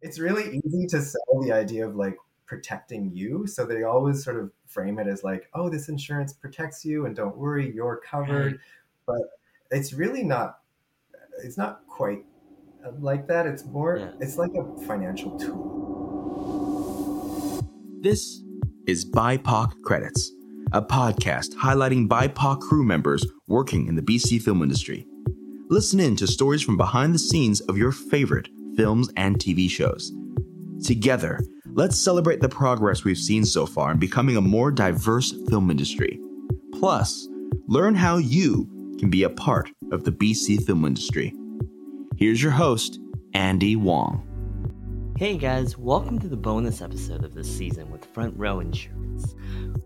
It's really easy to sell the idea of like protecting you. So they always sort of frame it as like, oh, this insurance protects you and don't worry, you're covered. Right. But it's really not, it's not quite uh, like that. It's more, Yeah. it's like a financial tool. This is BIPOC Credits, a podcast highlighting BIPOC crew members working in the BC film industry. Listen in to stories from behind the scenes of your favorite films and TV shows. Together, let's celebrate the progress we've seen so far in becoming a more diverse film industry. Plus, learn how you can be a part of the BC film industry. Here's your host, Andy Wong. Hey guys, welcome to the bonus episode of this season with Front Row Insurance.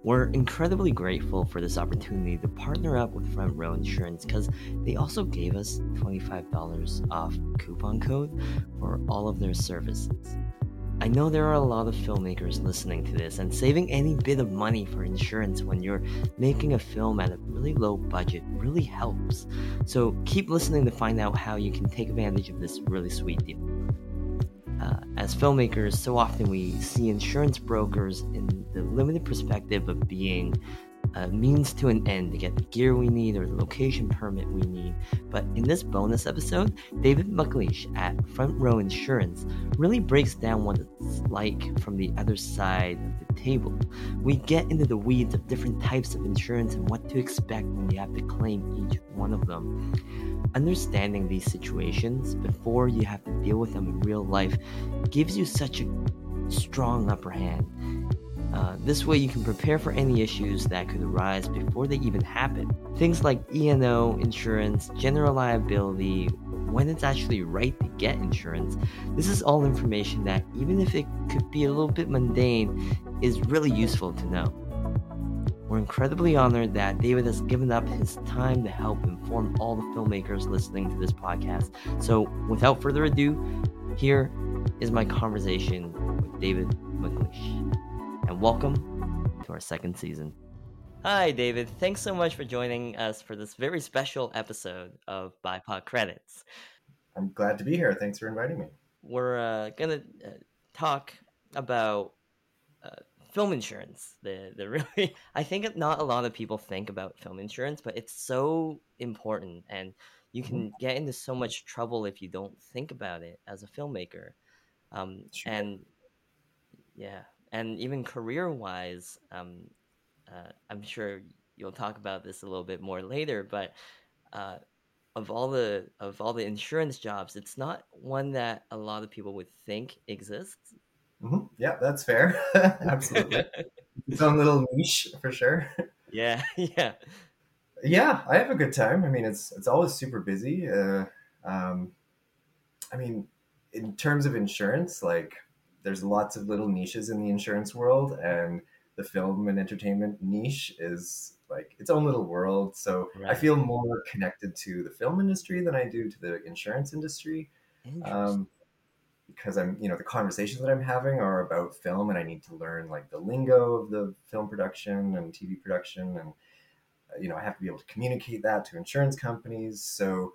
We're incredibly grateful for this opportunity to partner up with Front Row Insurance because they also gave us $25 off coupon code for all of their services. I know there are a lot of filmmakers listening to this, and saving any bit of money for insurance when you're making a film at a really low budget really helps. So keep listening to find out how you can take advantage of this really sweet deal. Uh, as filmmakers, so often we see insurance brokers in the limited perspective of being a means to an end to get the gear we need or the location permit we need. But in this bonus episode, David McLeish at Front Row Insurance really breaks down what it's like from the other side of the table. We get into the weeds of different types of insurance and what to expect when you have to claim each one of them. Understanding these situations before you have to deal with them in real life gives you such a strong upper hand. Uh, this way, you can prepare for any issues that could arise before they even happen. Things like E&O insurance, general liability, when it's actually right to get insurance. This is all information that, even if it could be a little bit mundane, is really useful to know. We're incredibly honored that David has given up his time to help inform all the filmmakers listening to this podcast. So, without further ado, here is my conversation with David McLeish. And welcome to our second season. Hi, David. Thanks so much for joining us for this very special episode of BIPOC Credits. I'm glad to be here. Thanks for inviting me. We're uh, going to uh, talk about uh, film insurance. The the really I think not a lot of people think about film insurance, but it's so important and you can get into so much trouble if you don't think about it as a filmmaker. Um, Sure. and yeah, and even career wise, um, uh, I'm sure you'll talk about this a little bit more later, but uh, of all the of all the insurance jobs, it's not one that a lot of people would think exists. hmm Yeah, that's fair. Absolutely. Its own little niche for sure. yeah, yeah. Yeah, I have a good time. I mean, it's it's always super busy. Uh, um, I mean, in terms of insurance, like there's lots of little niches in the insurance world, and the film and entertainment niche is like its own little world. So I feel more connected to the film industry than I do to the insurance industry. Um, because I'm, you know, the conversations that I'm having are about film, and I need to learn like the lingo of the film production and TV production, and uh, you know, I have to be able to communicate that to insurance companies. So,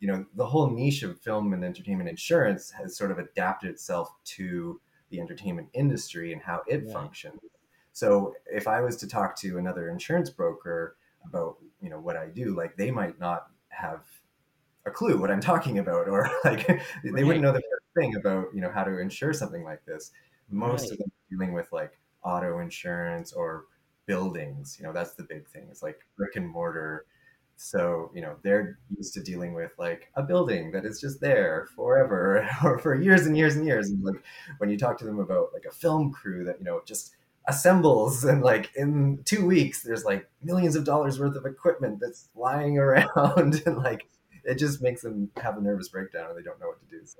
you know, the whole niche of film and entertainment insurance has sort of adapted itself to the entertainment industry and how it Right. functions. So, if I was to talk to another insurance broker about, you know, what I do, like they might not have a clue what I'm talking about, or like they Right. wouldn't know the first thing about you know how to insure something like this. Most Right. of them are dealing with like auto insurance or buildings. You know, that's the big thing. It's like brick and mortar. So you know they're used to dealing with like a building that is just there forever or for years and years and years. And like when you talk to them about like a film crew that you know just assembles and like in two weeks there's like millions of dollars worth of equipment that's lying around and like it just makes them have a nervous breakdown and they don't know what to do so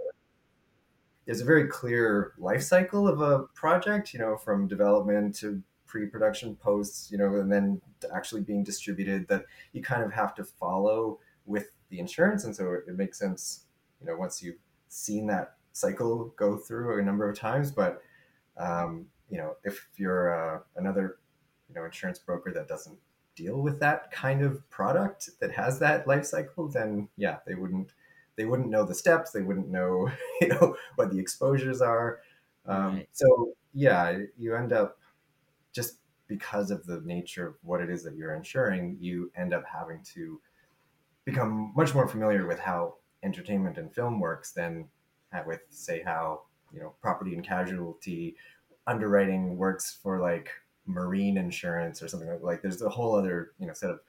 there's a very clear life cycle of a project you know from development to pre-production posts you know and then actually being distributed that you kind of have to follow with the insurance. And so it, makes sense you know once you've seen that cycle go through a number of times. But um, you know if you're uh, another you know insurance broker that doesn't deal with that kind of product that has that life cycle then yeah they wouldn't they wouldn't know the steps. They wouldn't know you know what the exposures are. Um, Right. so yeah you end up because of the nature of what it is that you're insuring you end up having to become much more familiar with how entertainment and film works than uh, with say how you know property and casualty underwriting works for like marine insurance or something like like there's a whole other you know set of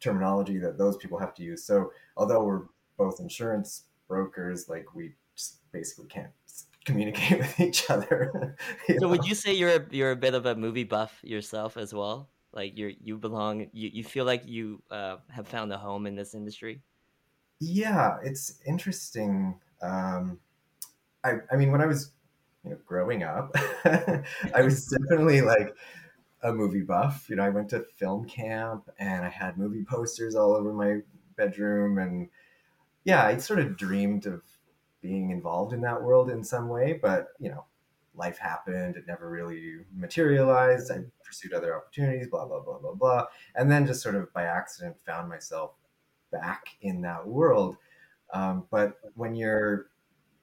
terminology that those people have to use. So although we're both insurance brokers like we just basically can't communicate with each other you So would you say you're a, you're a bit of a movie buff yourself as well? Like you're you belong you, you feel like you uh, have found a home in this industry? Yeah, it's interesting. Um, I, I mean, when I was, you know, growing up, I was definitely like a movie buff. You know, I went to film camp and I had movie posters all over my bedroom, and yeah, I sort of dreamed of being involved in that world in some way. But you know, life happened; it never really materialized. I pursued other opportunities, blah blah blah blah blah, and then just sort of by accident found myself back in that world. Um, but when you're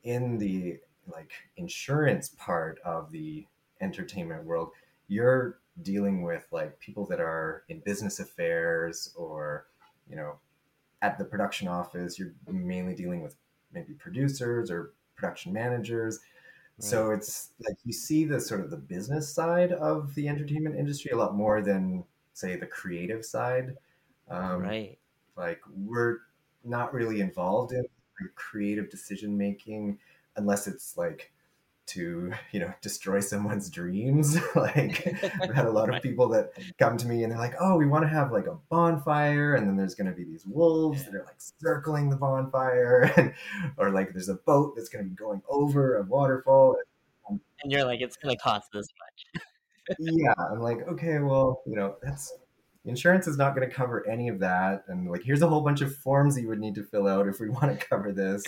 in the like insurance part of the entertainment world, you're dealing with like people that are in business affairs or you know at the production office. You're mainly dealing with maybe producers or production managers. So it's like you see the sort of the business side of the entertainment industry a lot more than say the creative side. Um, right. like we're not really involved in creative decision making unless it's like to you know destroy someone's dreams. Like i've had a lot of people that come to me and they're like oh we want to have like a bonfire. And then there's going to be these wolves that are like circling the bonfire and, or like there's a boat that's going to be going over a waterfall. And you're like it's gonna cost this much. yeah i'm like okay well you know that's insurance is not going to cover any of that and like here's a whole bunch of forms that you would need to fill out if we want to cover this.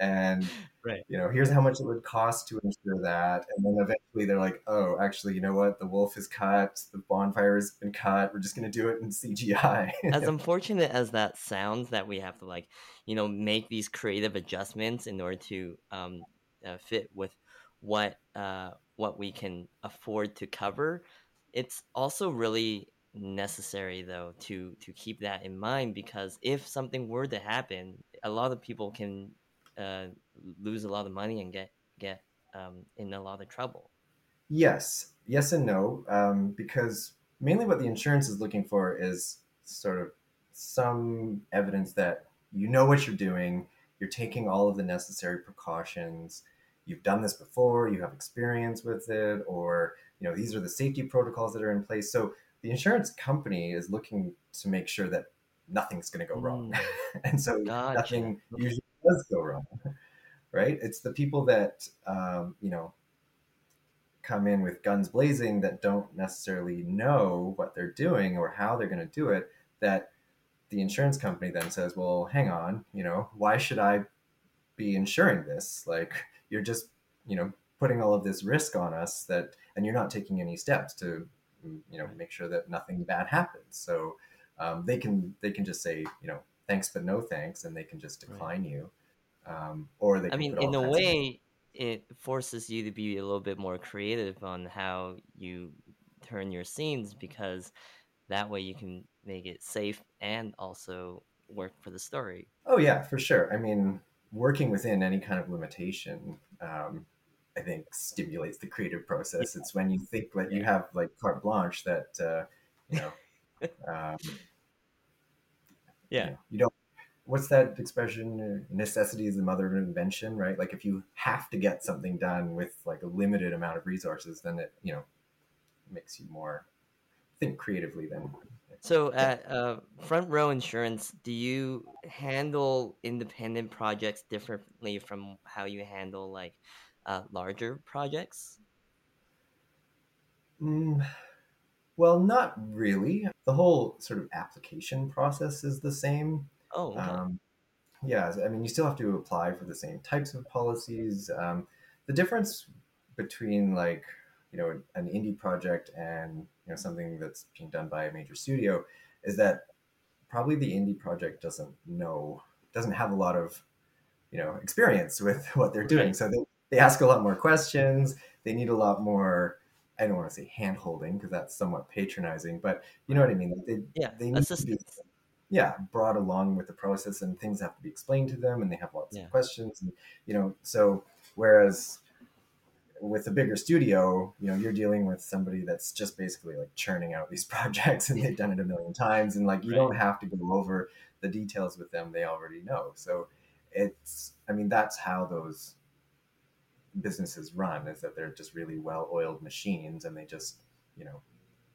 And Right. you know here's how much it would cost to insure that and then eventually they're like oh actually you know what? The wolf is cut the bonfire has been cut we're just going to do it in cgi as unfortunate as that sounds that we have to like you know make these creative adjustments in order to um, uh, fit with what uh, what we can afford to cover it's also really necessary though to to keep that in mind because if something were to happen a lot of people can uh, lose a lot of money and get get um, in a lot of trouble Yes, yes, and no, um, because mainly what the insurance is looking for is sort of some evidence that you know what you're doing, you're taking all of the necessary precautions, you've done this before, you have experience with it, or you know these are the safety protocols that are in place. So the insurance company is looking to make sure that nothing's going to go wrong, and so Gotcha. nothing usually does go wrong, right? It's the people that um, you know come in with guns blazing that don't necessarily know what they're doing or how they're going to do it that the insurance company then says well hang on you know why should i be insuring this like you're just you know putting all of this risk on us that and you're not taking any steps to you know make sure that nothing bad happens so um, they can they can just say you know thanks but no thanks and they can just Right. decline you um, or they I can mean, in a kinds of- way, it forces you to be a little bit more creative on how you turn your scenes because that way you can make it safe and also work for the story. Oh yeah, for sure. I mean, working within any kind of limitation, um, I think stimulates the creative process. Yeah. It's when you think that you have like carte blanche that uh, you know, um, yeah, you, know, you don't. What's that expression? Necessity is the mother of invention, right? Like if you have to get something done with like a limited amount of resources, then it you know makes you more think creatively then so at uh, Front Row Insurance, do you handle independent projects differently from how you handle like uh, larger projects? Mm, well, not really. The whole sort of application process is the same. Oh, okay. um, yeah. I mean, you still have to apply for the same types of policies. Um, the difference between like you know an indie project and you know something that's being done by a major studio is that probably the indie project doesn't know doesn't have a lot of you know experience with what they're doing so they, they ask a lot more questions they need a lot more i don't want to say hand holding because that's somewhat patronizing but you know what i mean they, yeah they need to be yeah brought along with the process and things have to be explained to them and they have lots yeah. of questions and you know so whereas with a bigger studio, you know, you're dealing with somebody that's just basically like churning out these projects and they've done it a million times. And like, you right. don't have to go over the details with them. They already know. So it's, I mean, that's how those businesses run is that they're just really well oiled machines and they just, you know,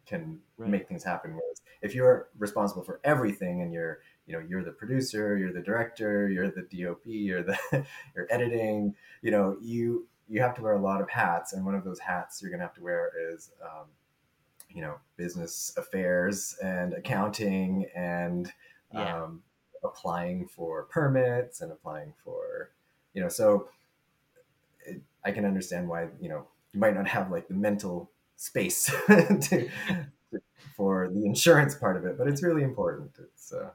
can right. make things happen. Whereas if you're responsible for everything and you're, you know, you're the producer, you're the director, you're the DOP, you're the, you're editing, you know, you, you have to wear a lot of hats, and one of those hats you're going to have to wear is, um, you know, business affairs and accounting and yeah. um, applying for permits and applying for, you know, so I can understand why you know you might not have like the mental space to, for the insurance part of it, but it's really important. It's uh,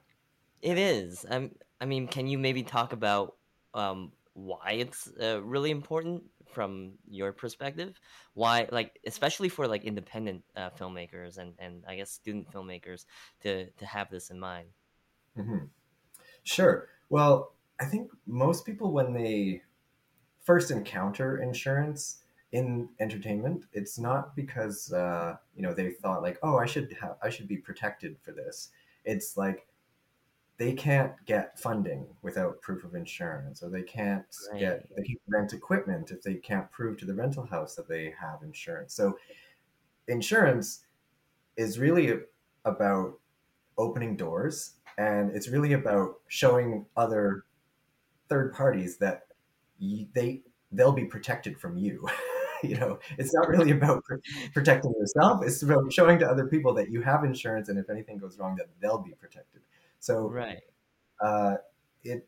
it is. Um, I mean, can you maybe talk about um, why it's uh, really important from your perspective why like especially for like independent uh, filmmakers and and i guess student filmmakers to to have this in mind mm-hmm. sure well i think most people when they first encounter insurance in entertainment it's not because uh, you know they thought like oh i should have i should be protected for this it's like they can't get funding without proof of insurance or they can't right. get they can't rent equipment if they can't prove to the rental house that they have insurance so insurance is really about opening doors and it's really about showing other third parties that they they'll be protected from you you know it's not really about protecting yourself it's about showing to other people that you have insurance and if anything goes wrong that they'll be protected so right, uh, it,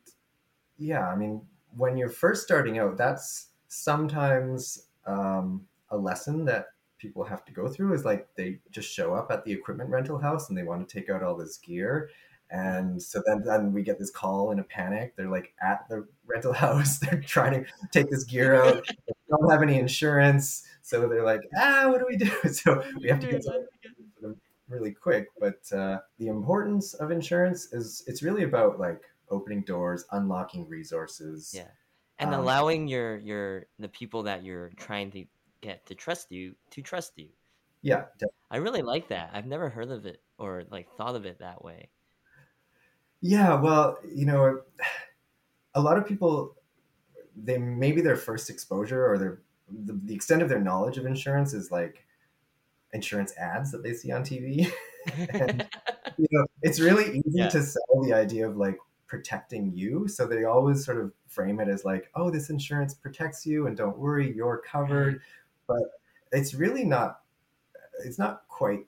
yeah. I mean, when you're first starting out, that's sometimes um, a lesson that people have to go through. Is like they just show up at the equipment rental house and they want to take out all this gear. And so then, then we get this call in a panic. They're like at the rental house. They're trying to take this gear out. they don't have any insurance. So they're like, ah, what do we do? So we have to get some really quick, but uh, the importance of insurance is it's really about like opening doors, unlocking resources. Yeah, and um, allowing your your the people that you're trying to get to trust you to trust you. Yeah, definitely. I really like that. I've never heard of it or like thought of it that way. Yeah, well, you know, a lot of people they maybe their first exposure or their the, the extent of their knowledge of insurance is like insurance ads that they see on TV. and, you know, it's really easy yeah. to sell the idea of like protecting you. So they always sort of frame it as like, oh, this insurance protects you and don't worry, you're covered. But it's really not, it's not quite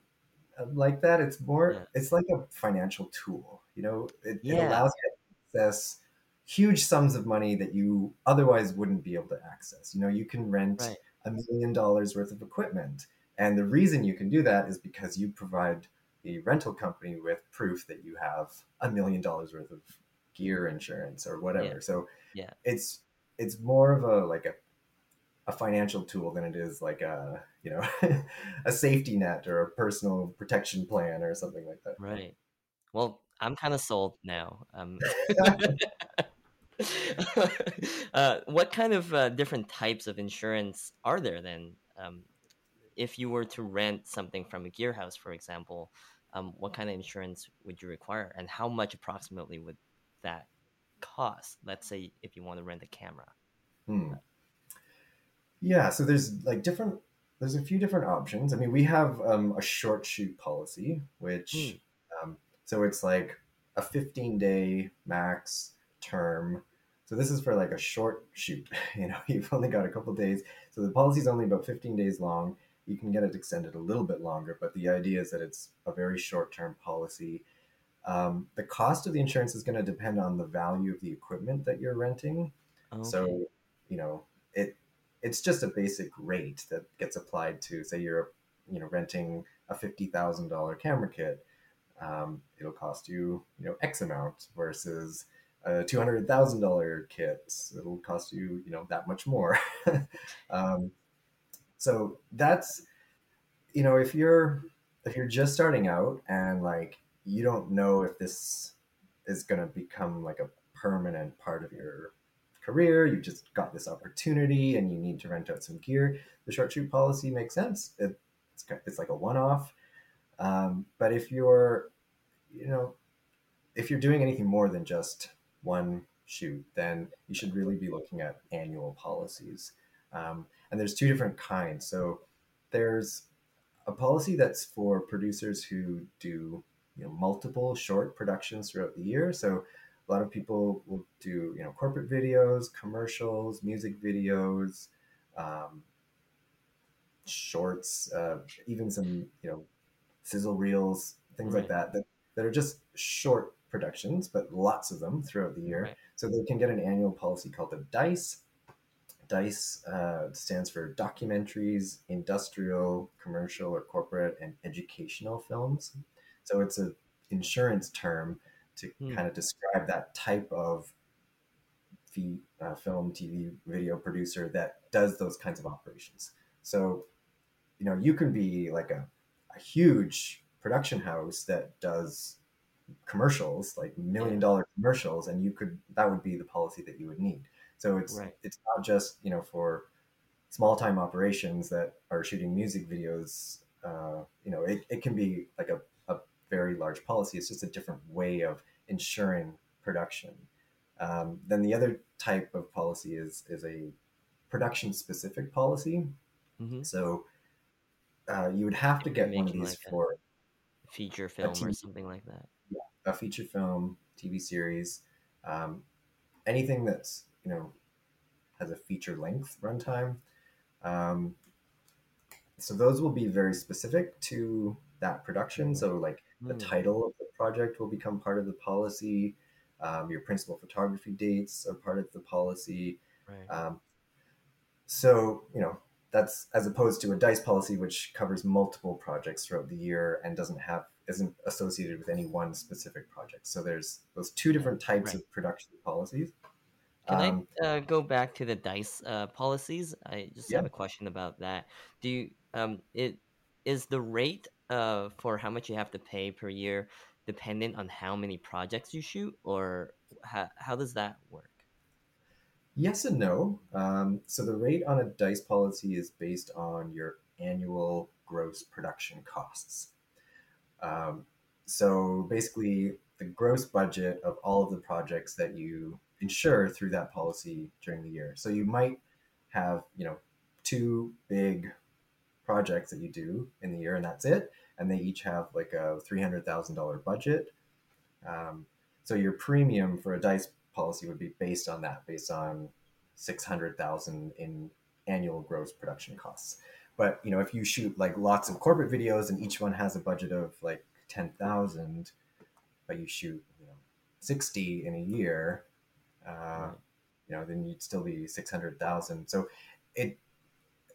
uh, like that. It's more, yeah. it's like a financial tool, you know, it, yeah. it allows you to access huge sums of money that you otherwise wouldn't be able to access. You know, you can rent a million dollars worth of equipment and the reason you can do that is because you provide the rental company with proof that you have a million dollars worth of gear insurance or whatever. Yeah. So yeah, it's it's more of a like a a financial tool than it is like a you know a safety net or a personal protection plan or something like that. Right. Well, I'm kind of sold now. Um, uh, what kind of uh, different types of insurance are there then? Um, if you were to rent something from a gear house, for example, um, what kind of insurance would you require, and how much approximately would that cost? Let's say if you want to rent a camera. Hmm. Yeah, so there's like different. There's a few different options. I mean, we have um, a short shoot policy, which Hmm. So it's like a 15 day max term. So this is for like a short shoot. You know, you've only got a couple days. So the policy is only about 15 days long. You can get it extended a little bit longer, but the idea is that it's a very short term policy. Um, the cost of the insurance is going to depend on the value of the equipment that you're renting. Okay. So, you know, it it's just a basic rate that gets applied to say you're you know renting a fifty thousand dollar camera kit. Um, it'll cost you you know X amount versus a two hundred thousand dollar kit. It'll cost you you know that much more. um, so that's you know if you're if you're just starting out and like you don't know if this is going to become like a permanent part of your career, you just got this opportunity and you need to rent out some gear, the short shoot policy makes sense. It, it's, it's like a one off. Um, but if you're, you know, if you're doing anything more than just one shoot, then you should really be looking at annual policies. Um, and there's two different kinds. So there's a policy that's for producers who do you know multiple short productions throughout the year. So a lot of people will do you know corporate videos, commercials, music videos, um, shorts, uh, even some you know sizzle reels, things like that, that that are just short productions, but lots of them throughout the year. Right. So they can get an annual policy called the DICE. DICE uh, stands for documentaries, industrial, commercial, or corporate and educational films. So it's an insurance term to Hmm. kind of describe that type of uh, film, TV, video producer that does those kinds of operations. So, you know, you can be like a, a huge production house that does commercials, like million dollar commercials, and you could that would be the policy that you would need. So it's Right. it's not just you know for small time operations that are shooting music videos. Uh, you know, it, it can be like a, a very large policy. It's just a different way of ensuring production. Um, then the other type of policy is is a production specific policy. Mhm. So uh, you would have to get one of these like for Feature film or something like that. a feature film, TV series, um, anything that's you know has a feature length runtime. Um, so those will be very specific to that production. So like the Hmm. title of the project will become part of the policy. Um, your principal photography dates are part of the policy. Right. Um, so you know that's as opposed to a dice policy which covers multiple projects throughout the year and doesn't have isn't associated with any one specific project. So there's those two different types Right. of production policies. Can Um, I uh, go back to the dice uh, policies? I just have a question about that. Do you um it is the rate uh for how much you have to pay per year dependent on how many projects you shoot, or how how does that work? Yes and no. Um, so the rate on a dice policy is based on your annual gross production costs. Um, so basically, the gross budget of all of the projects that you insure through that policy during the year. So you might have, you know, two big projects that you do in the year, and that's it. And they each have like a three hundred thousand dollar budget. Um, so your premium for a dice policy would be based on that, based on six hundred thousand in annual gross production costs. But you know, if you shoot like lots of corporate videos and each one has a budget of like ten thousand, but you shoot you know sixty in a year, uh, you know, then you'd still be six hundred thousand. So it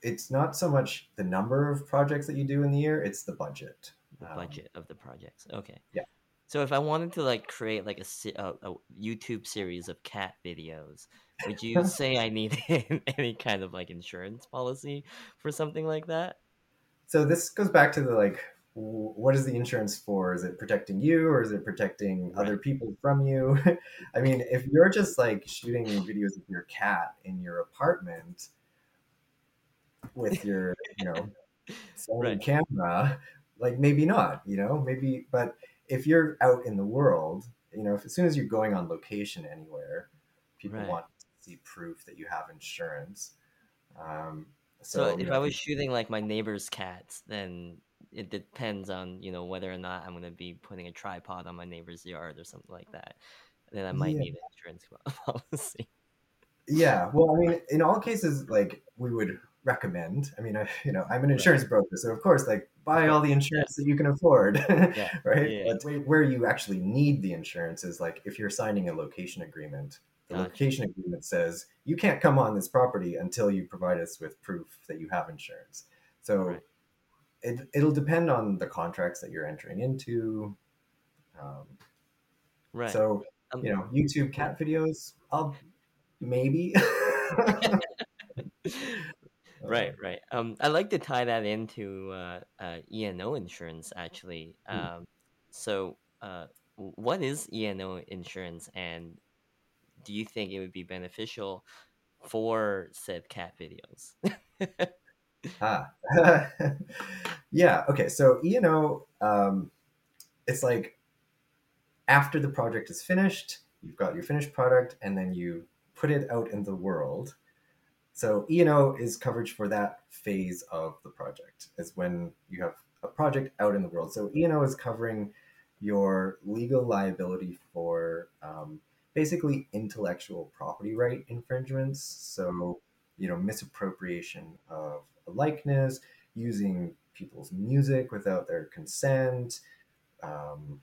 it's not so much the number of projects that you do in the year; it's the budget. The Um, budget of the projects. Okay. yeah. So if I wanted to like create like a, a, a YouTube series of cat videos, would you say I need any kind of like insurance policy for something like that? so this goes back to the like what is the insurance for? Is it protecting you or is it protecting Right. other people from you? I mean, if you're just like shooting videos of your cat in your apartment with your, you know, Right. camera, like maybe not, you know, maybe, but if you're out in the world, you know, if as soon as you're going on location anywhere, people Right. want to see proof that you have insurance. Um, So, so, if I was shooting like my neighbor's cats, then it depends on you know whether or not I'm gonna be putting a tripod on my neighbor's yard or something like that. Then I might Yeah. need an insurance policy. Yeah, well, I mean, in all cases, like we would recommend. I mean, I, you know, I'm an insurance broker, so of course, like buy all the insurance that you can afford, Yeah, right? yeah. But where you actually need the insurance is like if you're signing a location agreement. The Gotcha. location agreement says you can't come on this property until you provide us with proof that you have insurance. So Right. it it'll depend on the contracts that you're entering into. Um, Right. So Um, you know, YouTube cat videos, I'll maybe. right, right. Um, I like to tie that into uh, uh, E&O insurance actually. Hmm. Um, so, uh, what is E&O insurance, and do you think it would be beneficial for said cat videos? Ah, yeah. Okay. So E and O, um, it's like after the project is finished, you've got your finished product, and then you put it out in the world. So E and O is coverage for that phase of the project. Is when you have a project out in the world. So E and O is covering your legal liability for um, basically intellectual property right infringements. So you know misappropriation of a likeness, using people's music without their consent, um,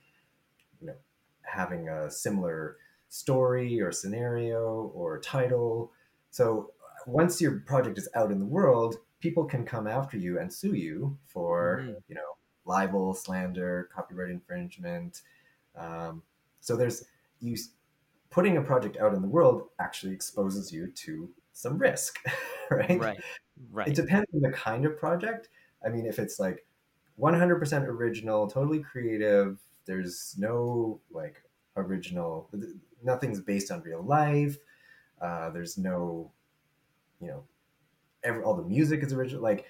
you know, having a similar story or scenario or title. So once your project is out in the world, people can come after you and sue you for Mhm. you know libel, slander, copyright infringement. Um, so there's you putting a project out in the world actually exposes you to some risk, right? right, right. It depends on the kind of project. I mean, if it's like 100% original, totally creative, there's no like original, nothing's based on real life. Uh, there's no, you know, every, all the music is original. Like,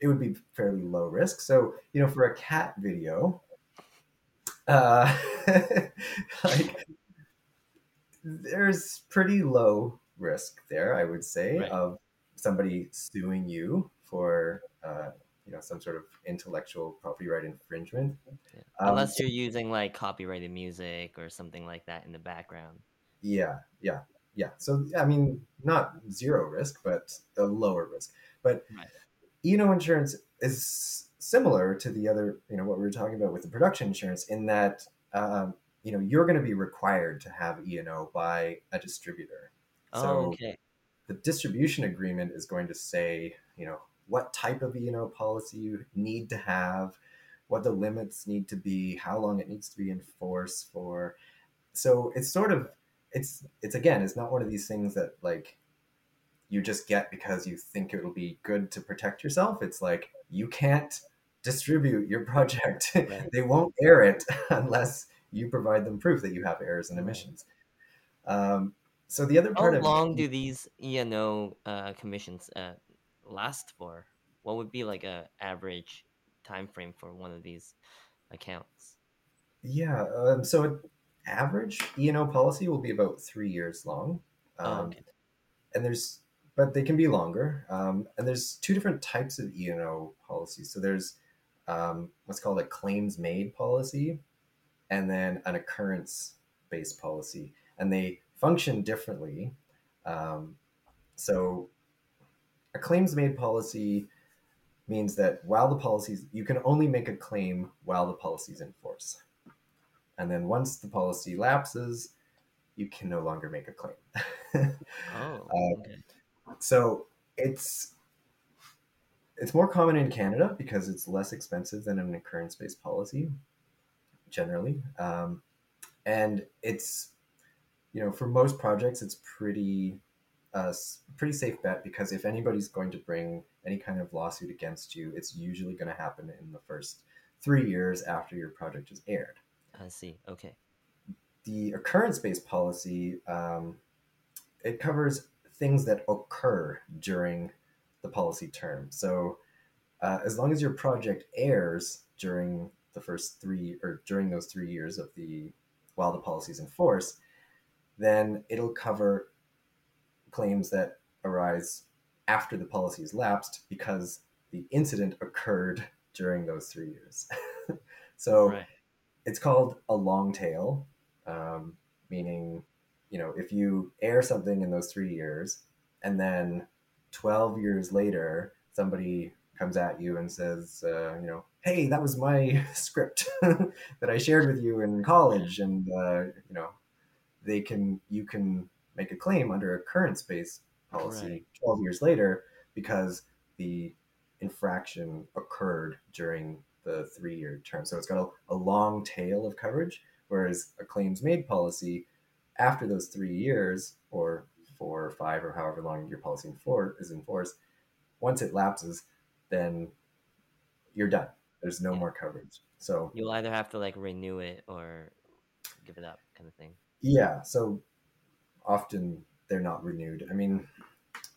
it would be fairly low risk. So, you know, for a cat video, uh, like, there's pretty low risk there, I would say, Right. of somebody suing you for uh, you know some sort of intellectual property right infringement. Yeah. Um, Unless you're using like copyrighted music or something like that in the background. Yeah, yeah, yeah. So I mean, not zero risk, but a lower risk. But Right. you know, insurance is similar to the other, you know, what we were talking about with the production insurance, in that um, you know you're going to be required to have E and O by a distributor. Oh, So okay. the distribution agreement is going to say, you know, what type of E&O policy you need to have, what the limits need to be, how long it needs to be in force for. So it's sort of it's it's again, it's not one of these things that like you just get because you think it'll be good to protect yourself. It's like you can't distribute your project. Right. they won't air it unless you provide them proof that you have errors and omissions. Um, so the other part of How long do these E&O uh, commissions uh, last for? What would be like a average time frame for one of these accounts? Yeah, um, so an average E&O policy will be about three years long. Um, Oh, okay. And there's, but they can be longer. Um, and there's two different types of E&O policies. So there's um, what's called a claims made policy, and then an occurrence based policy, and they function differently. Um, so a claims made policy means that while the policies you can only make a claim while the policy is in force and then once the policy lapses you can no longer make a claim. Oh, Uh, so it's it's more common in canada because it's less expensive than an occurrence-based policy generally. Um, and it's you know for most projects it's pretty uh, pretty safe bet because if anybody's going to bring any kind of lawsuit against you it's usually going to happen in the first three years after your project is aired. I see. Okay. The occurrence-based policy um, it covers things that occur during the policy term. So, uh, as long as your project airs during the first three or during those three years of the while the policy is in force, then it'll cover claims that arise after the policy is lapsed because the incident occurred during those three years. so Right. It's called a long tail, um, meaning, you know, if you air something in those three years and then 12 years later, somebody comes at you and says, uh, you know, hey, that was my script that I shared with you in college. And, uh, you know, they can, you can make a claim under an occurrence based policy Right. 12 years later because the infraction occurred during the three year term. So it's got a, a long tail of coverage, whereas a claims made policy, after those three years, or four or five, or however long your policy for, is in force, once it lapses, then you're done. There's no Yeah. more coverage. So You'll either have to like renew it or give it up, kind of thing. yeah, so often they're not renewed. I mean,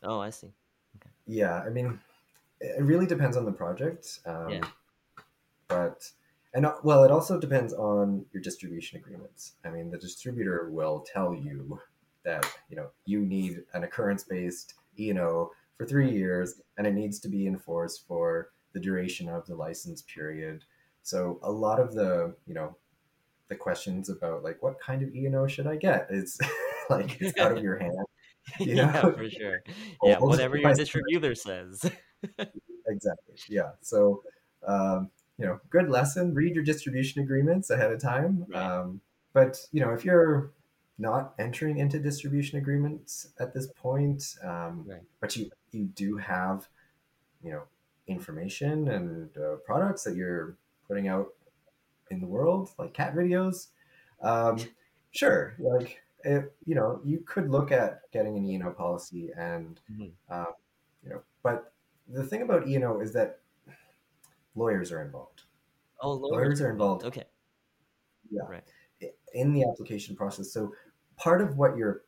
Oh, I see. yeah, I mean, it really depends on the project. Um, Yeah. But, and uh, well, it also depends on your distribution agreements. I mean, the distributor will tell you that, you know, you need an occurrence based E&O for three years and it needs to be enforced for the duration of the license period. So a lot of the, you know, the questions about like what kind of E&O should I get is like it's out of your hand. You yeah, know? for sure. Yeah, whatever your distributor says. exactly yeah so um, you know good lesson read your distribution agreements ahead of time Right. um, but you know if you're not entering into distribution agreements at this point um, Right. but you you do have you know information and uh, products that you're putting out in the world like cat videos um, sure like it, you know you could look at getting an E&O policy and Mhm. um, you know but the thing about E&O is that lawyers are involved Oh, Lawyers are involved. Okay. Yeah. Right. in the application process. So part of what your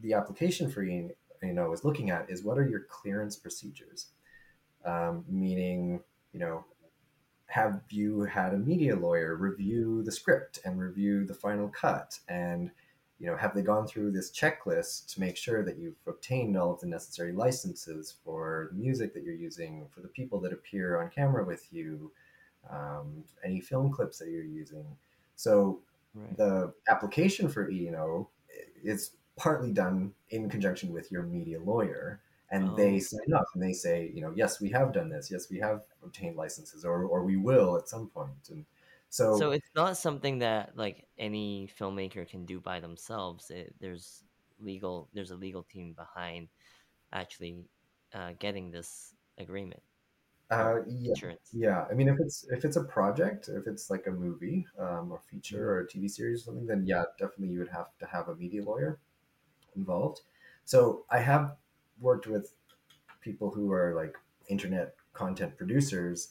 the application for you E&O is looking at is what are your clearance procedures, um, meaning you know have you had a media lawyer review the script and review the final cut and you know have they gone through this checklist to make sure that you've obtained all of the necessary licenses for the music that you're using for the people that appear on camera with you um, any film clips that you're using? So Right. the application for E&O is partly done in conjunction with your media lawyer and Oh, they sign up and they say you know yes we have done this. Yes we have obtained licenses or, or we will at some point and so, So it's not something that like any filmmaker can do by themselves. It, there's legal. There's a legal team behind actually uh, getting this agreement. uh, yeah Insurance. yeah i mean if it's if it's a project if it's like a movie um, or feature or a tv series or something then yeah definitely you would have to have a media lawyer involved so i have worked with people who are like internet content producers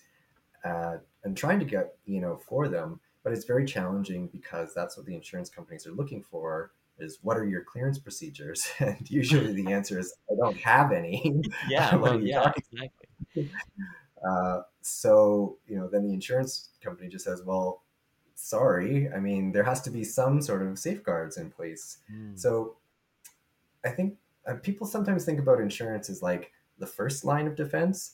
uh, and trying to get you know for them but it's very challenging because that's what the insurance companies are looking for is what are your clearance procedures and usually the answer is i don't have any Yeah. Well, yeah. Exactly. uh, so you know then the insurance company just says well sorry i mean there has to be some sort of safeguards in place Mm. so i think uh, people sometimes think about insurance as like the first line of defense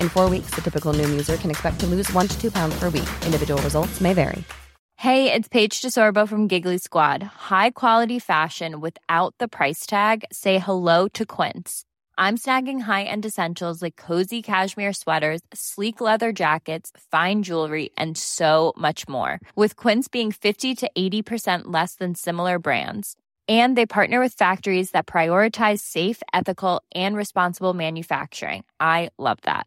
In four weeks, the typical Noom user can expect to lose one to two pounds per week. Individual results may vary. Hey, it's Paige DeSorbo from Giggly Squad. High quality fashion without the price tag. Say hello to Quince. I'm snagging high-end essentials like cozy cashmere sweaters, sleek leather jackets, fine jewelry, and so much more. With Quince being 50 to 80% less than similar brands. And they partner with factories that prioritize safe, ethical, and responsible manufacturing. I love that.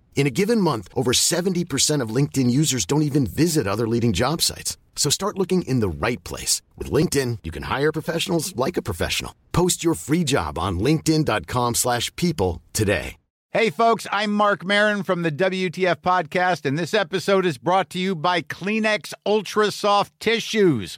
In a given month, over 70% of LinkedIn users don't even visit other leading job sites. So start looking in the right place. With LinkedIn, you can hire professionals like a professional. Post your free job on linkedin.com slash people today. Hey folks, I'm Marc Maron from the WTF Podcast, and this episode is brought to you by Kleenex Ultra Soft Tissues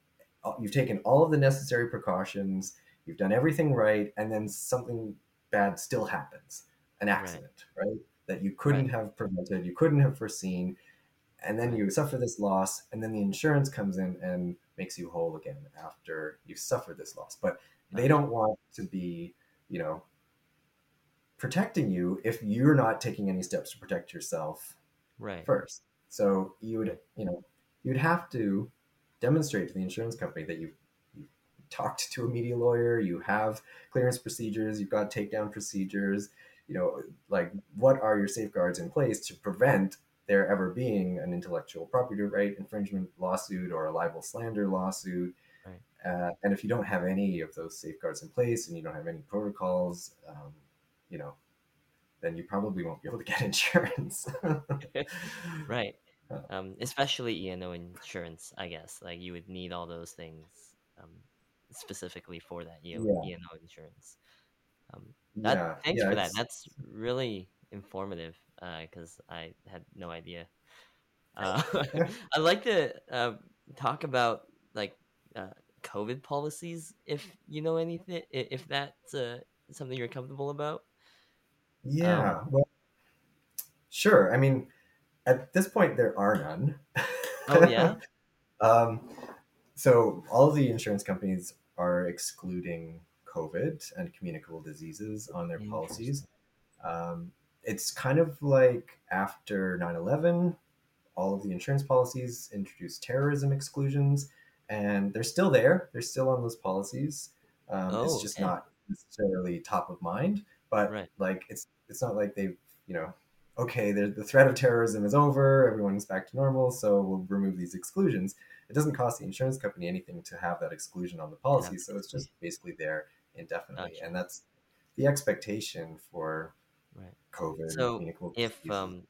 you've taken all of the necessary precautions, you've done everything right, and then something bad still happens an accident, right? right? That you couldn't right. have prevented, you couldn't have foreseen. And then you suffer this loss, and then the insurance comes in and makes you whole again after you've suffered this loss. But they uh-huh. don't want to be, you know, protecting you if you're not taking any steps to protect yourself right first. So you would, you know, you'd have to demonstrate to the insurance company that you talked to a media lawyer, you have clearance procedures, you've got takedown procedures. You know, like what are your safeguards in place to prevent there ever being an intellectual property right infringement lawsuit or a libel slander lawsuit? Right. Uh, and if you don't have any of those safeguards in place and you don't have any protocols, um, you know, then you probably won't be able to get insurance. right um, especially E&O insurance. I guess like you would need all those things um, specifically for that E&O, yeah. E&O insurance. Um, that, yeah, thanks yeah, for that. That's really informative because uh, I had no idea. Uh, I'd like to uh, talk about like uh, COVID policies, if you know anything, if that's uh, something you're comfortable about. Yeah, um, well, sure. I mean, at this point, there are none. Oh yeah. um, so all of the insurance companies are excluding COVID and communicable diseases on their policies. Um, it's kind of like after 9-11 all of the insurance policies introduced terrorism exclusions and they're still there they're still on those policies um, oh, it's just okay. not necessarily top of mind but right. like it's it's not like they've you know okay, the threat of terrorism is over, everyone's back to normal, so we'll remove these exclusions. It doesn't cost the insurance company anything to have that exclusion on the policy, yeah. so it's just basically there indefinitely, gotcha. and that's the expectation for right. COVID. So if um,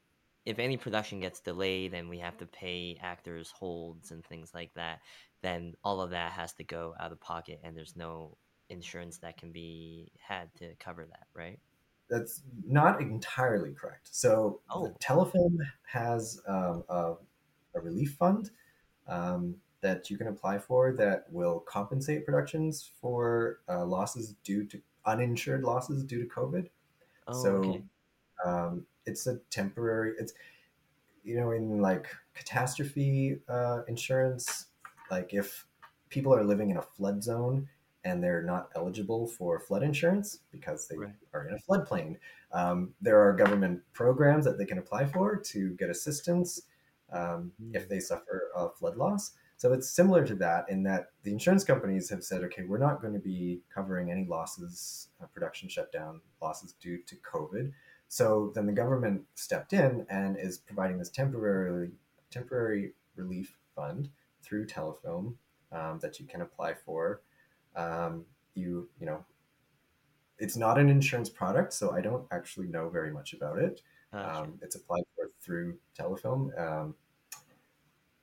if any production gets delayed and we have to pay actors holds and things like that, then all of that has to go out of pocket, and there's no insurance that can be had to cover that, right? That's not entirely correct. So oh. Telefilm has um, a, a, relief fund um, that you can apply for that will compensate productions for uh, losses due to uninsured losses due to COVID. Oh, so okay. um, it's a temporary. It's you know in like catastrophe uh, insurance, like if people are living in a flood zone and they're not eligible for flood insurance because they right. are in a floodplain. Um, there are government programs that they can apply for to get assistance um, mm. if they suffer a flood loss. So it's similar to that in that the insurance companies have said, okay, we're not going to be covering any losses, uh, production shutdown losses due to COVID. So then the government stepped in and is providing this temporary temporary relief fund through Telefilm um, that you can apply for um, you you know, it's not an insurance product, so I don't actually know very much about it. Um, it's applied for through Telefilm, um,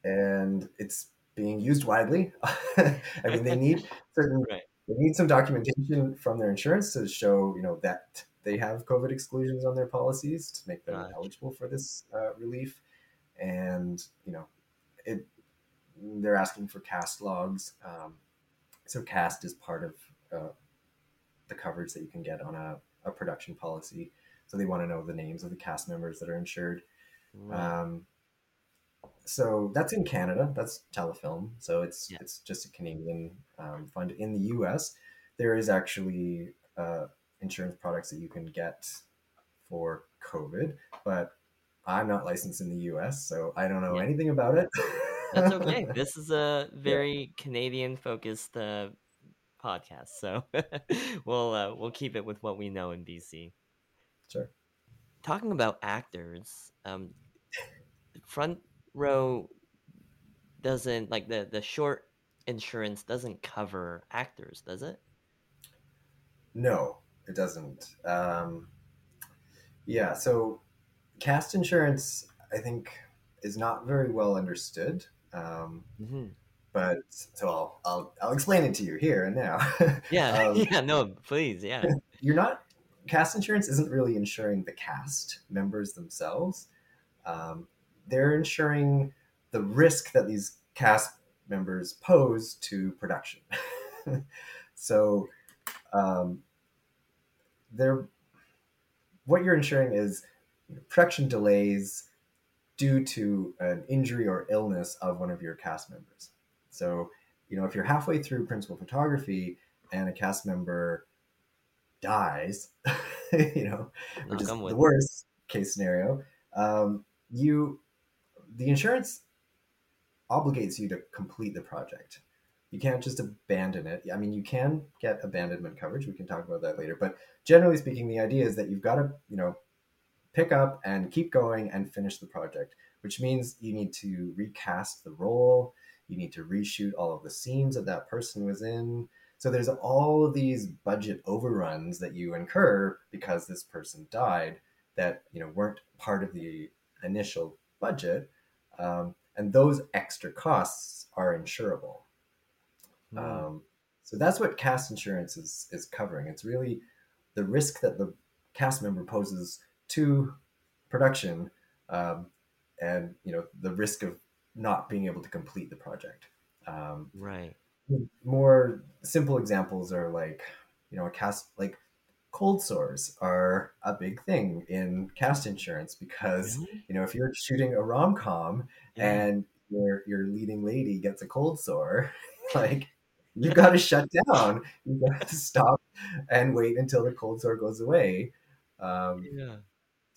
and it's being used widely. I mean, they need certain Right. they need some documentation from their insurance to show you know that they have COVID exclusions on their policies to make them Gotcha. eligible for this uh, relief, and you know, it they're asking for cast logs. Um, so cast is part of uh, the coverage that you can get on a, a production policy. So they want to know the names of the cast members that are insured. Right. Um, so that's in Canada. That's Telefilm. So it's Yeah. it's just a Canadian um, fund. In the U.S., there is actually uh, insurance products that you can get for COVID, but I'm not licensed in the U.S., so I don't know Yeah. anything about it. That's okay. This is a very Canadian focused uh, podcast, so we'll uh, we'll keep it with what we know in BC. sure. Talking about actors, um, front row doesn't like the the short insurance doesn't cover actors, does it? No, it doesn't. Um, yeah, so cast insurance, I think, is not very well understood. Um, hmm but so I'll, I'll I'll explain it to you here and now. Yeah, Um, yeah. No, please, yeah. you're not cast insurance isn't really insuring the cast members themselves. Um, they're insuring the risk that these cast members pose to production. so um, they're what you're insuring is you know, production delays due to an injury or illness of one of your cast members. So, you know, if you're halfway through principal photography and a cast member dies, you know, which is the worst case scenario, um, you the insurance obligates you to complete the project. You can't just abandon it. I mean, you can get abandonment coverage. We can talk about that later. But generally speaking, the idea is that you've got to, you know, pick up and keep going and finish the project, which means you need to recast the role. You need to reshoot all of the scenes that that person was in. So there's all of these budget overruns that you incur because this person died that you know weren't part of the initial budget, um, and those extra costs are insurable. Hmm. Um, so that's what cast insurance is is covering. It's really the risk that the cast member poses to production, um, and you know the risk of not being able to complete the project. Um, Right. more simple examples are like you know a cast like cold sores are a big thing in cast insurance because Really? you know if you're shooting a rom-com Yeah. and your your leading lady gets a cold sore like you got to shut down you got to stop and wait until the cold sore goes away um, yeah.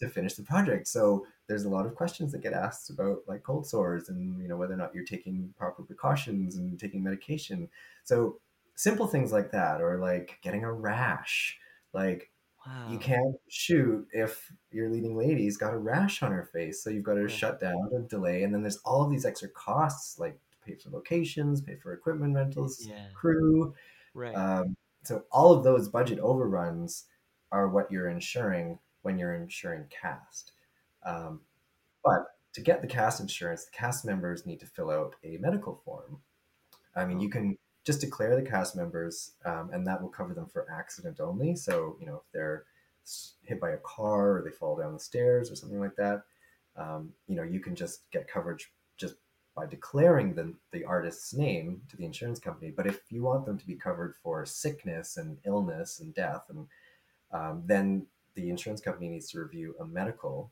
To finish the project. So there's a lot of questions that get asked about like cold sores and you know whether or not you're taking proper precautions and taking medication. So simple things like that, or like getting a rash. Like Wow. you can't shoot if your leading lady's got a rash on her face, so you've got to Right. shut down and delay. And then there's all of these extra costs, like pay for locations, pay for equipment rentals, Yeah. crew. Right. Um, so all of those budget overruns are what you're insuring when you're insuring cast. Um, but to get the cast insurance, the cast members need to fill out a medical form. I mean, you can just declare the cast members, um, and that will cover them for accident only. So, you know, if they're hit by a car or they fall down the stairs or something like that, um, you know, you can just get coverage just by declaring the, the artist's name to the insurance company. But if you want them to be covered for sickness and illness and death, and um, then the insurance company needs to review a medical,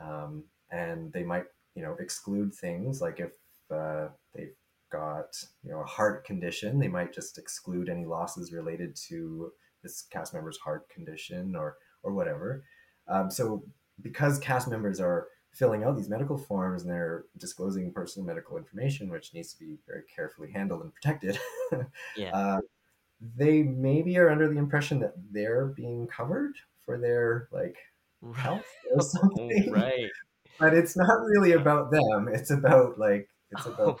um, and they might, you know, exclude things like if uh, they've got, you know, a heart condition, they might just exclude any losses related to this cast member's heart condition or or whatever. Um, so because cast members are filling out these medical forms and they're disclosing personal medical information, which needs to be very carefully handled and protected, yeah. uh, they maybe are under the impression that they're being covered for their like health or something. right. But it's not really about them. It's about like it's about Oh,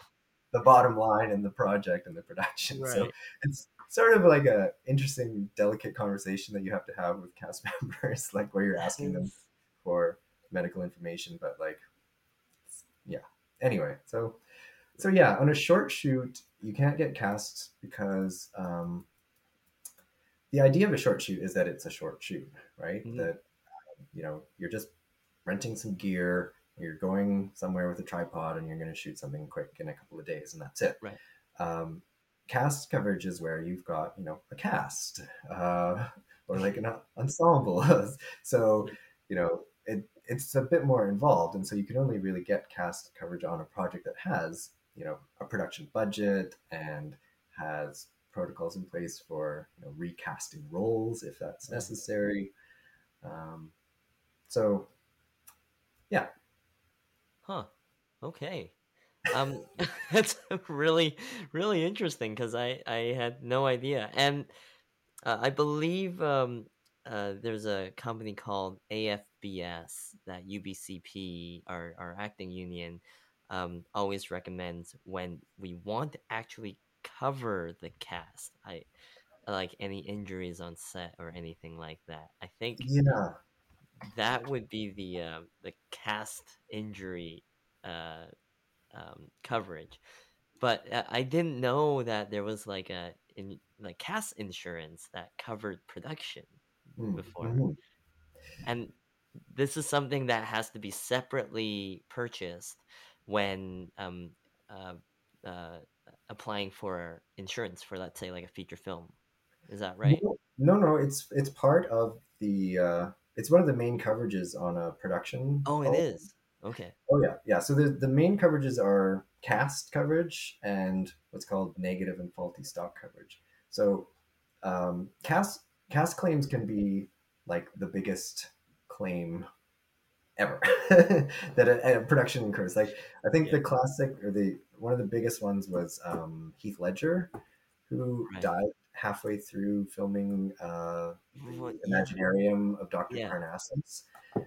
the bottom line and the project and the production. So it's sort of like a interesting, delicate conversation that you have to have with cast members, like where you're asking them for medical information, but like, yeah. Anyway, so so yeah, on a short shoot, you can't get cast because um, the idea of a short shoot is that it's a short shoot, right? Mhm. That you know you're just renting some gear, you're going somewhere with a tripod, and you're going to shoot something quick in a couple of days, and that's it. Right. Um, cast coverage is where you've got you know a cast uh, or like an ensemble. so you know it it's a bit more involved, and so you can only really get cast coverage on a project that has you know a production budget and has protocols in place for you know recasting roles if that's necessary. Um, so yeah, Huh. Okay. Um, that's really, really interesting because I, I had no idea. And uh, I believe um, uh, there's a company called AFBS that UBCP, our, our acting union, um, always recommends when we want to actually cover the cast. I like any injuries on set or anything like that. I think yeah, that would be the uh, the cast injury uh, um, coverage. But uh, I didn't know that there was like a in like cast insurance that covered production Mm, before, mhm. and this is something that has to be separately purchased when um uh, uh applying for insurance for let's say like a feature film. Is that right? No, no, it's it's part of the uh, it's one of the main coverages on a production. Oh, it is. Okay. Oh yeah, yeah. So the the main coverages are cast coverage and what's called negative and faulty stock coverage. So um, cast cast claims can be like the biggest claim ever that a, a production incurs. Like I think Yeah. the classic or the one of the biggest ones was um, Heath Ledger, who Right. died halfway through filming uh, What- the yeah. Imaginarium of Doctor Yeah. Parnassus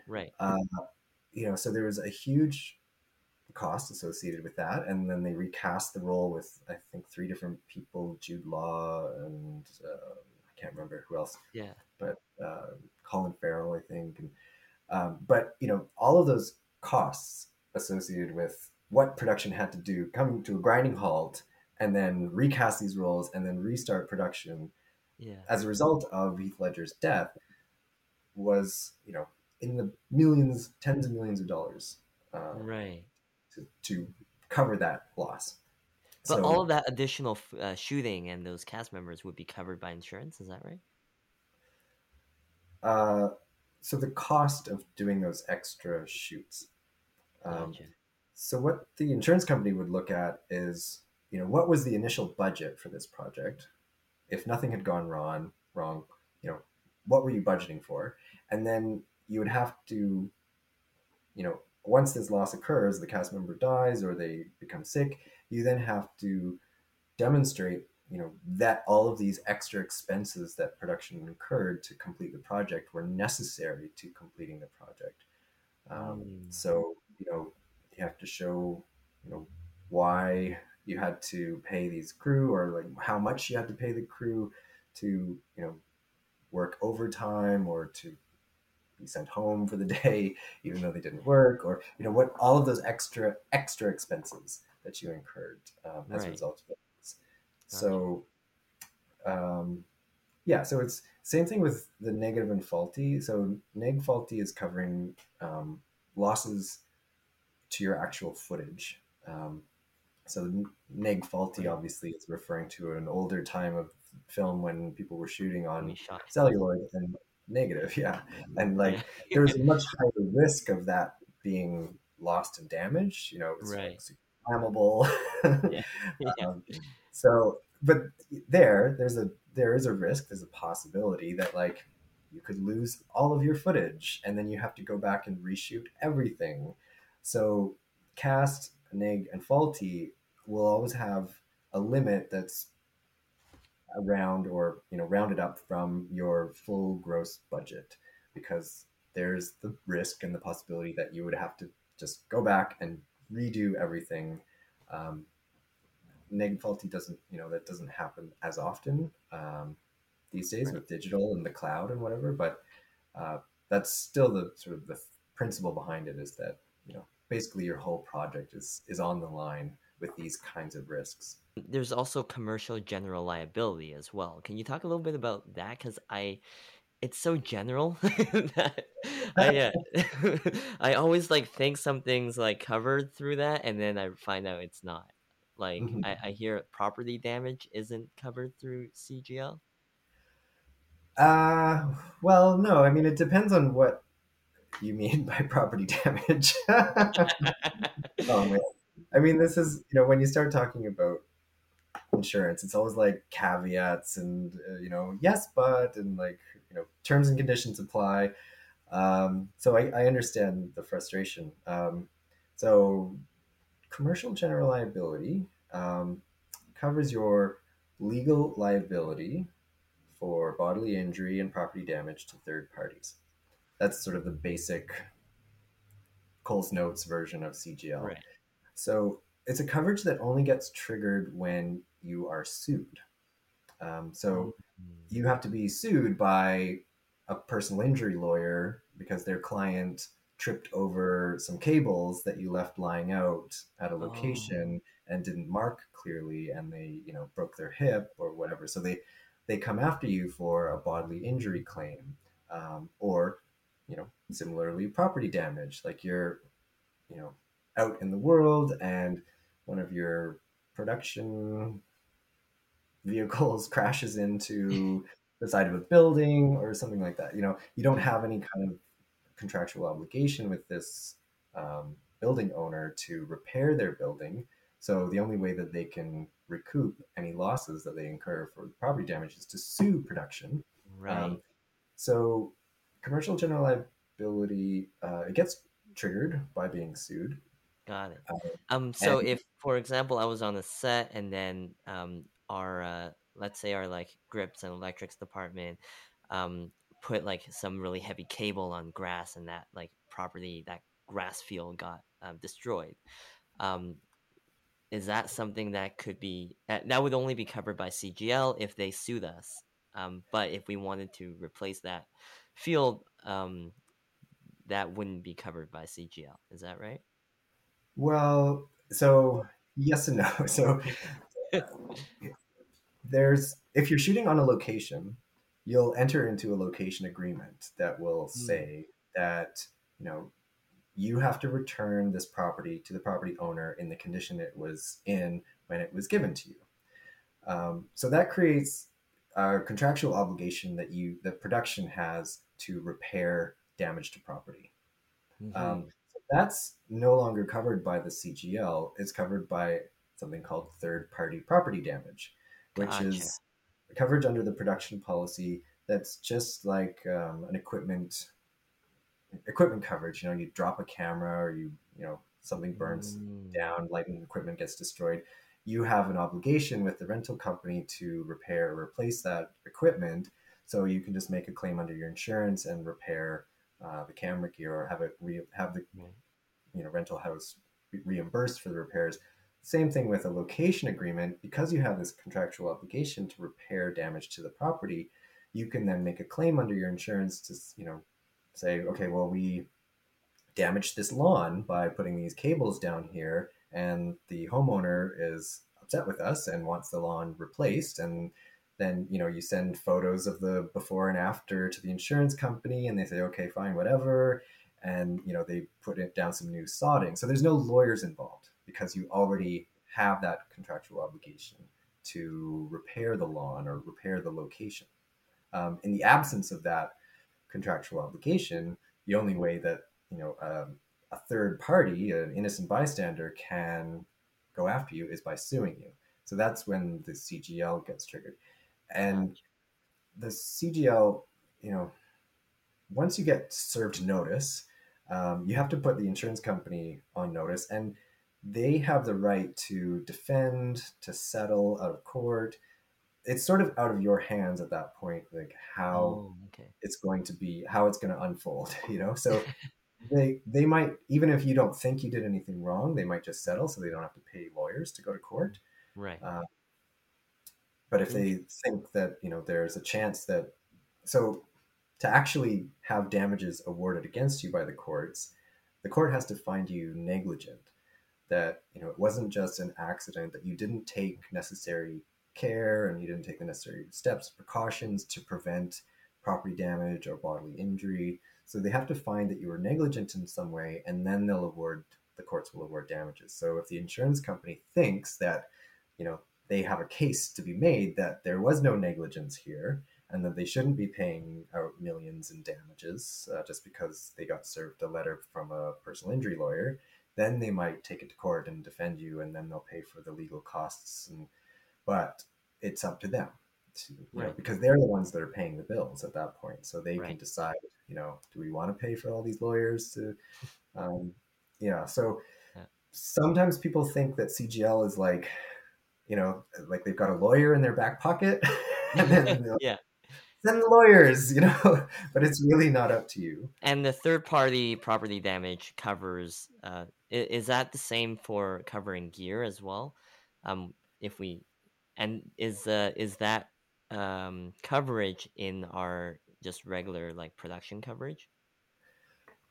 Right. uh, you know, so there was a huge cost associated with that, and then they recast the role with I think three different people: Jude Law and uh, I can't remember who else, Yeah. but uh, Colin Farrell, I think. And, um, but you know, all of those costs associated with what production had to do come to a grinding halt, and then recast these roles, and then restart production Yeah. as a result of Heath Ledger's death was, you know, in the millions, tens of millions of dollars uh, Right. to, to cover that loss. But So, all of that additional uh, shooting and those cast members would be covered by insurance. Is that right? uh, so the cost of doing those extra shoots. Um, Gotcha. so what the insurance company would look at is, you know, what was the initial budget for this project? If nothing had gone wrong, wrong, you know, what were you budgeting for? And then you would have to, you know, once this loss occurs, the cast member dies or they become sick, you then have to demonstrate, you know, that all of these extra expenses that production incurred to complete the project were necessary to completing the project. Um, Mm. So, you know, you have to show, you know, why you had to pay these crew or like how much you had to pay the crew to, you know, work overtime or to be sent home for the day, even though they didn't work, or you know what all of those extra extra expenses that you incurred um, as a result of it. So, um, yeah, so it's same thing with the negative and faulty. So neg faulty is covering um, losses to your actual footage. Um, so neg faulty obviously is referring to an older time of film when people were shooting on celluloid and negative, yeah. And like there was a much higher risk of that being lost and damaged. You know, it was Right. flammable. Yeah. Yeah. um, so, but there, there's a there is a risk. There's a possibility that like you could lose all of your footage, and then you have to go back and reshoot everything. So, cast, neg, and faulty will always have a limit that's around or you know rounded up from your full gross budget because there's the risk and the possibility that you would have to just go back and redo everything um, neg faulty doesn't you know that doesn't happen as often um, these days with digital and the cloud and whatever but uh, that's still the sort of the principle behind it is that you know basically your whole project is is on the line with these kinds of risks. There's also commercial general liability as well. Can you talk a little bit about that? Because I, it's so general that I, uh, I always like think some things like covered through that, and then I find out it's not. Like Mhm. I, I hear property damage isn't covered through CGL. Uh, well, no, I mean, it depends on what you mean by property damage. oh, man. I mean, this is, you know, when you start talking about insurance, it's always like caveats and, uh, you know, yes, but, and like, you know, terms and conditions apply. Um, so I, I understand the frustration. Um, so commercial general liability um, covers your legal liability for bodily injury and property damage to third parties. That's sort of the basic Coles Notes version of CGL. Right. So it's a coverage that only gets triggered when you are sued. Um, so you have to be sued by a personal injury lawyer because their client tripped over some cables that you left lying out at a location and didn't mark clearly and they you know broke their hip or whatever. So they they come after you for a bodily injury claim um, or you know similarly property damage. Like you're you know out in the world and one of your production vehicles crashes into the side of a building or something like that. You know you don't have any kind of contractual obligation with this um, building owner to repair their building so the only way that they can recoup any losses that they incur for property damage is to sue production Right. um, so commercial general liability uh, it gets triggered by being sued Got it. uh, Um, so and- if, for example, I was on a set and then um, our, uh, let's say our like grips and electrics department, um, put like some really heavy cable on grass and that like property, that grass field got um, destroyed. Um, is that something that could be that, that would only be covered by CGL if they sued us? Um, but if we wanted to replace that field, um, that wouldn't be covered by CGL. Is that right? Well, so yes and no. So there's if you're shooting on a location, you'll enter into a location agreement that will say that you know you have to return this property to the property owner in the condition it was in when it was given to you. Um, so that creates a contractual obligation that you that production has to repair damage to property. Um, that's no longer covered by the CGL. It's covered by something called third party property damage, which Gotcha. is coverage under the production policy that's just like um, an equipment equipment coverage. You know, you drop a camera or you you know something burns Mm. down, lighting equipment gets destroyed. You have an obligation with the rental company to repair or replace that equipment. So you can just make a claim under your insurance and repair uh, the camera gear or have it re- have the you know rental house re- reimbursed for the repairs. Same thing with a location agreement. Because you have this contractual obligation to repair damage to the property. You can then make a claim under your insurance to you know say okay well we damaged this lawn by putting these cables down here and the homeowner is upset with us and wants the lawn replaced. And then you know you send photos of the before and after to the insurance company and they say okay fine whatever. And you know they put it down some new sodding. So there's no lawyers involved because you already have that contractual obligation to repair the lawn or repair the location. Um, in the absence of that contractual obligation the only way that you know um, a third party an innocent bystander can go after you is by suing you. So that's when the cgl gets triggered. And the cgl you know once you get served notice um, you have to put the insurance company on notice. And they have the right to defend to settle out of court it's sort of out of your hands at that point like how Oh, okay. it's going to be how it's going to unfold you know so they they might even if you don't think you did anything wrong they might just settle so they don't have to pay lawyers to go to court Right. uh, but if they think that you know there's a chance that so to actually have damages awarded against you by the courts, the court has to find you negligent. That you know it wasn't just an accident that you didn't take necessary care and you didn't take the necessary steps, precautions to prevent property damage or bodily injury. So they have to find that you were negligent in some way, and then they'll award the courts will award damages. So if the insurance company thinks that, you know, they have a case to be made that there was no negligence here and that they shouldn't be paying out millions in damages uh, just because they got served a letter from a personal injury lawyer, then they might take it to court and defend you, and then they'll pay for the legal costs. And but it's up to them, to, right. know, because they're the ones that are paying the bills at that point, so they right. can decide. You know, do we want to pay for all these lawyers to? Um, yeah, so yeah. sometimes people think that CGL is like, you know, like they've got a lawyer in their back pocket. and then yeah send the lawyers, you know, but it's really not up to you. And the third party property damage covers, uh, is that the same for covering gear as well? Um, if we, and is, uh, is that, um, coverage in our just regular like production coverage?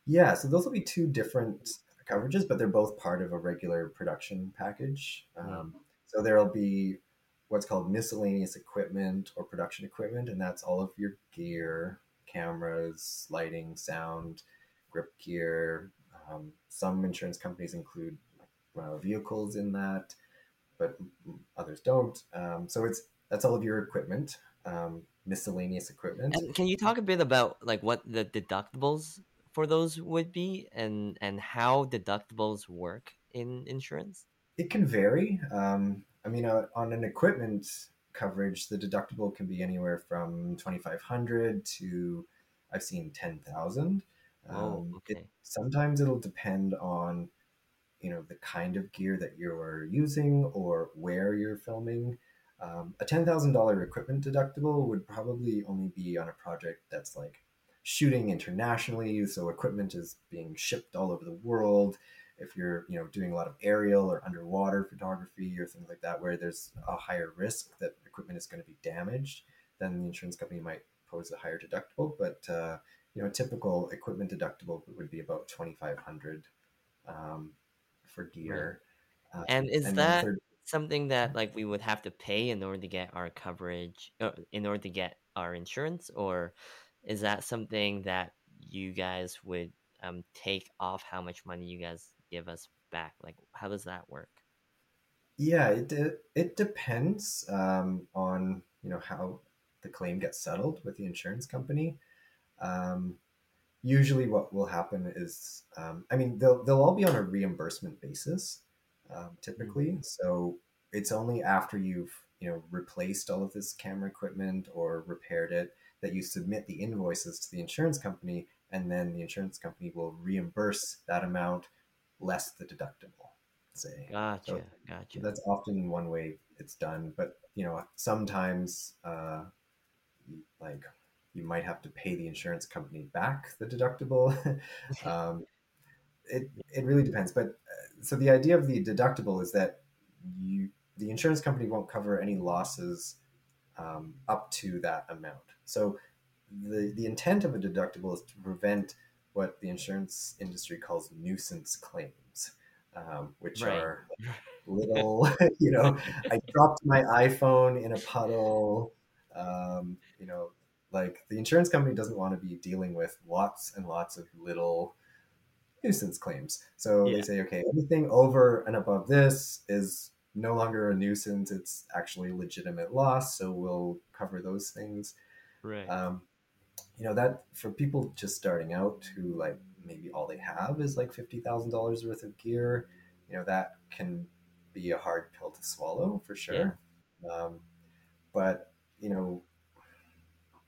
Yeah, so those will be two different coverages, but they're both part of a regular production package. Hmm. Um, so there'll be what's called miscellaneous equipment or production equipment, and that's all of your gear, cameras, lighting, sound, grip gear. Um, some insurance companies include uh, vehicles in that, but others don't. Um, so it's that's all of your equipment, um, miscellaneous equipment. And can you talk a bit about like what the deductibles for those would be, and and how deductibles work in insurance? It can vary. Um, I mean, uh, on an equipment coverage, the deductible can be anywhere from 2,500 to I've seen 10,000. Um, okay. it, sometimes it'll depend on, you know, the kind of gear that you're using or where you're filming. Um, a $10,000 equipment deductible would probably only be on a project that's like shooting internationally. So equipment is being shipped all over the world if you're you know doing a lot of aerial or underwater photography or things like that where there's a higher risk that equipment is going to be damaged then the insurance company might pose a higher deductible but uh, you know a typical equipment deductible would be about 2500 um, for gear right. uh, and is and that third... something that like we would have to pay in order to get our coverage uh, in order to get our insurance or is that something that you guys would um, take off how much money you guys give us back? Like, how does that work? Yeah, it it depends um, on you know how the claim gets settled with the insurance company. Um, usually, what will happen is, um, I mean, they'll they'll all be on a reimbursement basis, um, typically. Mm-hmm. So it's only after you've you know replaced all of this camera equipment or repaired it that you submit the invoices to the insurance company, and then the insurance company will reimburse that amount less the deductible. Say, gotcha, so gotcha. That's often one way it's done, but you know, sometimes uh, like you might have to pay the insurance company back the deductible. um, it it really depends, but uh, so the idea of the deductible is that you the insurance company won't cover any losses um, up to that amount. So the the intent of a deductible is to prevent what the insurance industry calls nuisance claims, um, which right. are little, you know, I dropped my iPhone in a puddle. Um, you know, like the insurance company doesn't want to be dealing with lots and lots of little nuisance claims. So yeah. they say, okay, anything over and above this is no longer a nuisance. It's actually legitimate loss. So we'll cover those things. Right. Um, you know that for people just starting out who like maybe all they have is like fifty thousand dollars worth of gear, you know that can be a hard pill to swallow for sure. Yeah. Um, but you know,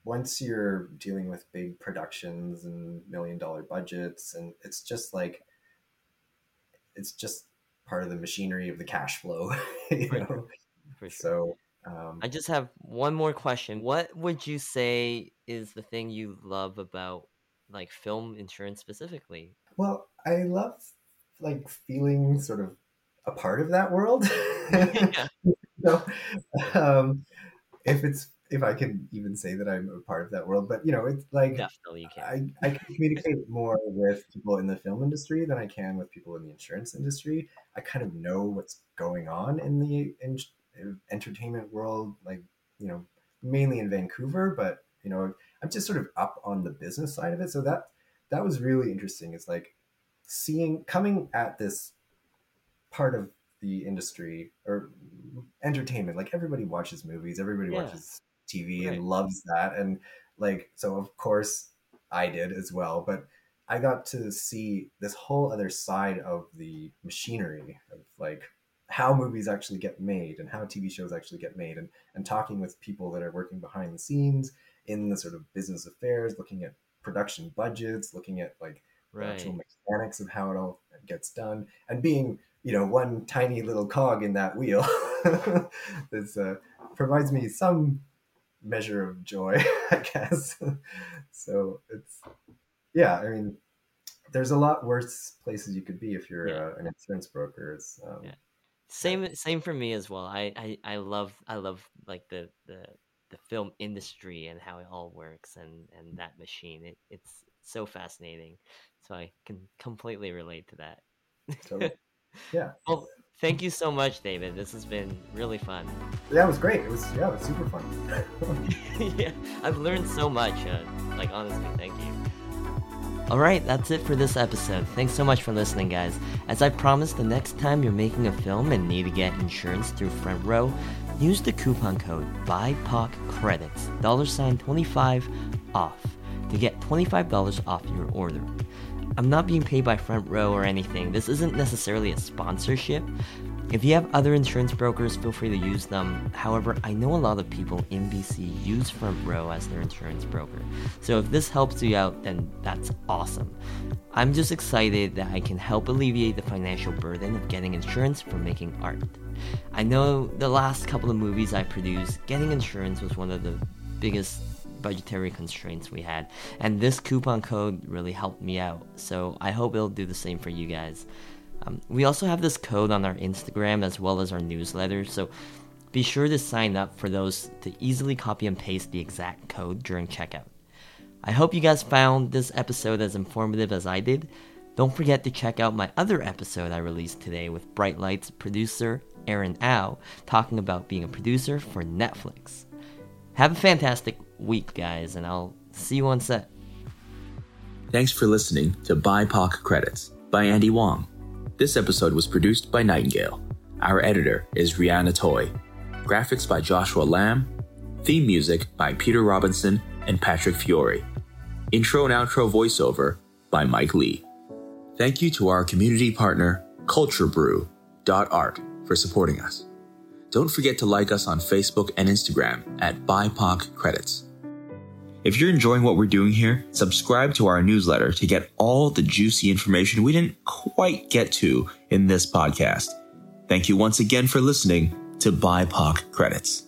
once you're dealing with big productions and million dollar budgets, and it's just like it's just part of the machinery of the cash flow, you know. For sure. So um, I just have one more question. What would you say is the thing you love about like film insurance specifically? Well, I love like feeling sort of a part of that world. you know, um, if it's if I can even say that I'm a part of that world, but you know, it's like Definitely you can. I, I can communicate more with people in the film industry than I can with people in the insurance industry. I kind of know what's going on in the in, entertainment world, like you know, mainly in Vancouver, but you know, I'm just sort of up on the business side of it. So that that was really interesting. It's like seeing coming at this part of the industry or entertainment. Like everybody watches movies, everybody Yeah. watches TV Right. and loves that. And like, so of course I did as well, but I got to see this whole other side of the machinery of like how movies actually get made and how TV shows actually get made and, and talking with people that are working behind the scenes in the sort of business affairs, looking at production budgets, looking at like Right. actual mechanics of how it all gets done and being you know one tiny little cog in that wheel this uh, provides me some measure of joy i guess so it's yeah i mean there's a lot worse places you could be if you're Yeah. uh, an insurance broker it's um, Yeah. Same same for me as well. I, I, I love I love like the, the the film industry and how it all works and, and that machine. It it's so fascinating. So I can completely relate to that. Totally. yeah well, thank you so much, David. This has been really fun. yeah it was great it was yeah it was super fun yeah, I've learned so much. Uh, like honestly, thank you. All right, that's it for this episode. Thanks so much for listening, guys. As I promised, the next time you're making a film and need to get insurance through Front Row, use the coupon code BIPOC credits dollar sign 25 off to get $25 off your order. I'm not being paid by Front Row or anything. This isn't necessarily a sponsorship. If you have other insurance brokers, feel free to use them. However, I know a lot of people in BC use Front Row as their insurance broker. So if this helps you out, then that's awesome. I'm just excited that I can help alleviate the financial burden of getting insurance for making art. I know the last couple of movies I produced, getting insurance was one of the biggest budgetary constraints we had, and this coupon code really helped me out. So I hope it'll do the same for you guys. Um, we also have this code on our Instagram as well as our newsletter, so be sure to sign up for those to easily copy and paste the exact code during checkout. I hope you guys found this episode as informative as I did. Don't forget to check out my other episode I released today with Bright Lights producer Aaron Au talking about being a producer for Netflix. Have a fantastic week, guys, and I'll see you on set. Thanks for listening to BIPOC Credits by Andy Wong. This episode was produced by Nightingale. Our editor is Rihanna Toy. Graphics by Joshua Lamb. Theme music by Peter Robinson and Patrick Fiore. Intro and outro voiceover by Mike Lee. Thank you to our community partner, CultureBrew.art, for supporting us. Don't forget to like us on Facebook and Instagram at BIPOC Credits. If you're enjoying what we're doing here, subscribe to our newsletter to get all the juicy information we didn't quite get to in this podcast. Thank you once again for listening to BIPOC Credits.